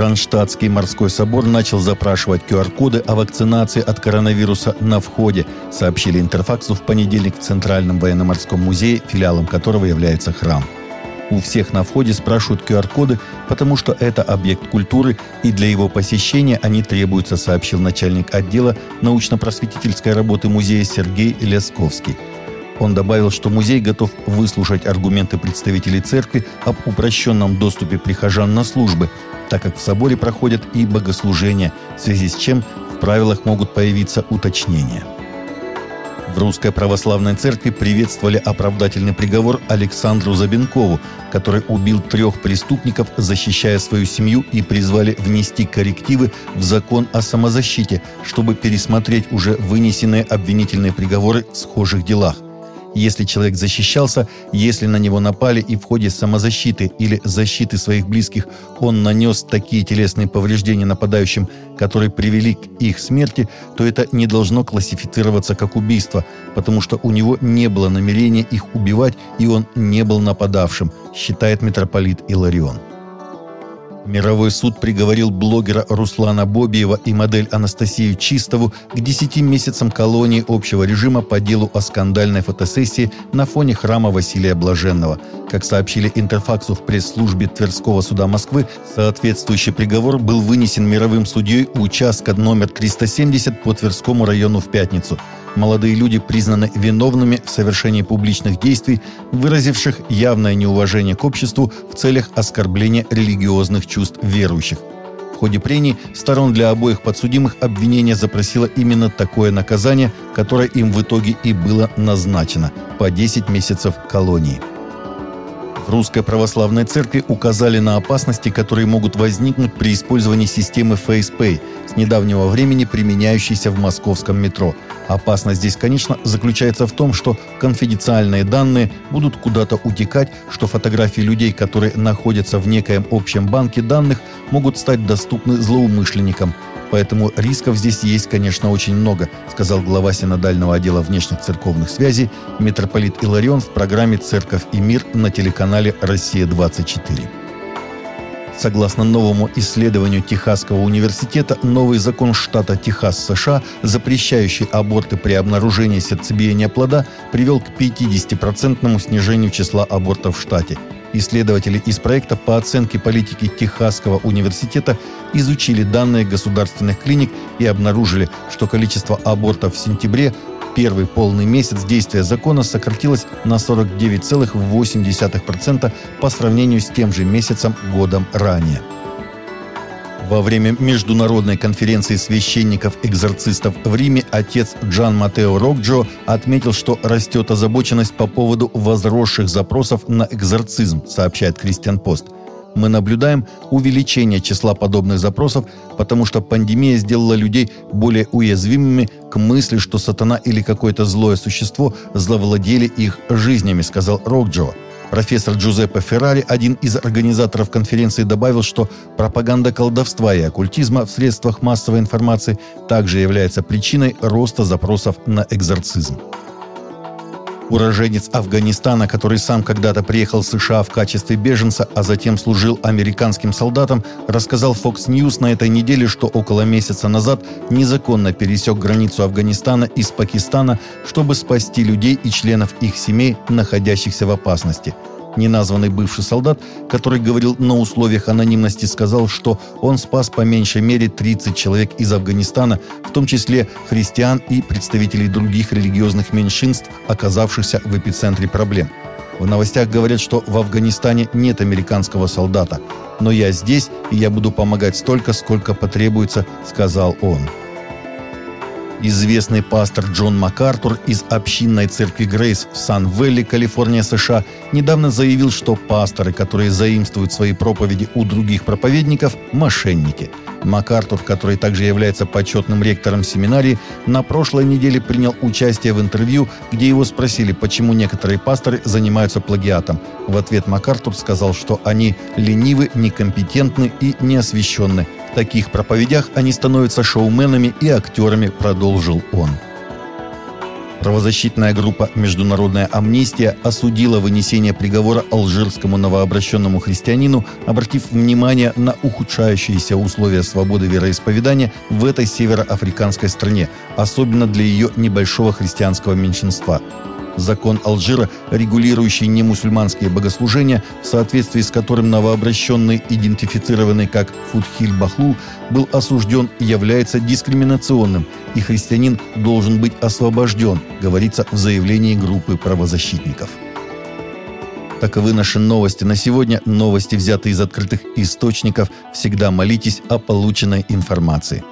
Кронштадтский морской собор начал запрашивать QR-коды о вакцинации от коронавируса на входе, сообщили Интерфаксу в понедельник в Центральном военно-морском музее, филиалом которого является храм. У всех на входе спрашивают QR-коды, потому что это объект культуры, и для его посещения они требуются, сообщил начальник отдела научно-просветительской работы музея Сергей Лясковский. Он добавил, что музей готов выслушать аргументы представителей церкви об упрощенном доступе прихожан на службы, так как в соборе проходят и богослужения, в связи с чем в правилах могут появиться уточнения. В Русской Православной Церкви приветствовали оправдательный приговор Александру Забенкову, который убил трех преступников, защищая свою семью, и призвали внести коррективы в закон о самозащите, чтобы пересмотреть уже вынесенные обвинительные приговоры в схожих делах если человек защищался, если на него напали и в ходе самозащиты или защиты своих близких он нанес такие телесные повреждения нападающим, которые привели к их смерти, то это не должно классифицироваться как убийство, потому что у него не было намерения их убивать и он не был нападавшим, считает митрополит Иларион. Мировой суд приговорил блогера Руслана Бобиева и модель Анастасию Чистову к 10 месяцам колонии общего режима по делу о скандальной фотосессии на фоне храма Василия Блаженного. Как сообщили Интерфаксу в пресс-службе Тверского суда Москвы, соответствующий приговор был вынесен мировым судьей участка номер 370 по Тверскому району в пятницу – молодые люди признаны виновными в совершении публичных действий, выразивших явное неуважение к обществу в целях оскорбления религиозных чувств верующих. В ходе прений сторон для обоих подсудимых обвинение запросило именно такое наказание, которое им в итоге и было назначено – по 10 месяцев колонии. Русской Православной Церкви указали на опасности, которые могут возникнуть при использовании системы FacePay, с недавнего времени применяющейся в московском метро. Опасность здесь, конечно, заключается в том, что конфиденциальные данные будут куда-то утекать, что фотографии людей, которые находятся в некоем общем банке данных, могут стать доступны злоумышленникам – Поэтому рисков здесь есть, конечно, очень много, сказал глава синодального отдела внешних церковных связей митрополит Иларион в программе «Церковь и мир» на телеканале «Россия-24». Согласно новому исследованию Техасского университета, новый закон штата Техас, США, запрещающий аборты при обнаружении сердцебиения плода, привел к 50% снижению числа абортов в штате – Исследователи из проекта по оценке политики Техасского университета изучили данные государственных клиник и обнаружили, что количество абортов в сентябре первый полный месяц действия закона сократилось на 49,8% по сравнению с тем же месяцем годом ранее. Во время международной конференции священников-экзорцистов в Риме отец Джан Матео Рокджо отметил, что растет озабоченность по поводу возросших запросов на экзорцизм, сообщает Кристиан Пост. Мы наблюдаем увеличение числа подобных запросов, потому что пандемия сделала людей более уязвимыми к мысли, что сатана или какое-то злое существо завладели их жизнями, сказал Рокджо. Профессор Джузеппе Феррари, один из организаторов конференции, добавил, что пропаганда колдовства и оккультизма в средствах массовой информации также является причиной роста запросов на экзорцизм. Уроженец Афганистана, который сам когда-то приехал в США в качестве беженца, а затем служил американским солдатом, рассказал Fox News на этой неделе, что около месяца назад незаконно пересек границу Афганистана из Пакистана, чтобы спасти людей и членов их семей, находящихся в опасности – Неназванный бывший солдат, который говорил на условиях анонимности, сказал, что он спас по меньшей мере 30 человек из Афганистана, в том числе христиан и представителей других религиозных меньшинств, оказавшихся в эпицентре проблем. В новостях говорят, что в Афганистане нет американского солдата. Но я здесь, и я буду помогать столько, сколько потребуется, сказал он. Известный пастор Джон МакАртур из общинной церкви Грейс в Сан-Вэлли, Калифорния, США, недавно заявил, что пасторы, которые заимствуют свои проповеди у других проповедников, мошенники. МакАртур, который также является почетным ректором семинарии, на прошлой неделе принял участие в интервью, где его спросили, почему некоторые пасторы занимаются плагиатом. В ответ МакАртур сказал, что они ленивы, некомпетентны и неосвященны – в таких проповедях они становятся шоуменами и актерами, продолжил он. Правозащитная группа «Международная амнистия» осудила вынесение приговора алжирскому новообращенному христианину, обратив внимание на ухудшающиеся условия свободы вероисповедания в этой североафриканской стране, особенно для ее небольшого христианского меньшинства – закон Алжира, регулирующий немусульманские богослужения, в соответствии с которым новообращенный, идентифицированный как Футхиль Бахлу, был осужден и является дискриминационным, и христианин должен быть освобожден, говорится в заявлении группы правозащитников. Таковы наши новости на сегодня. Новости взяты из открытых источников. Всегда молитесь о полученной информации.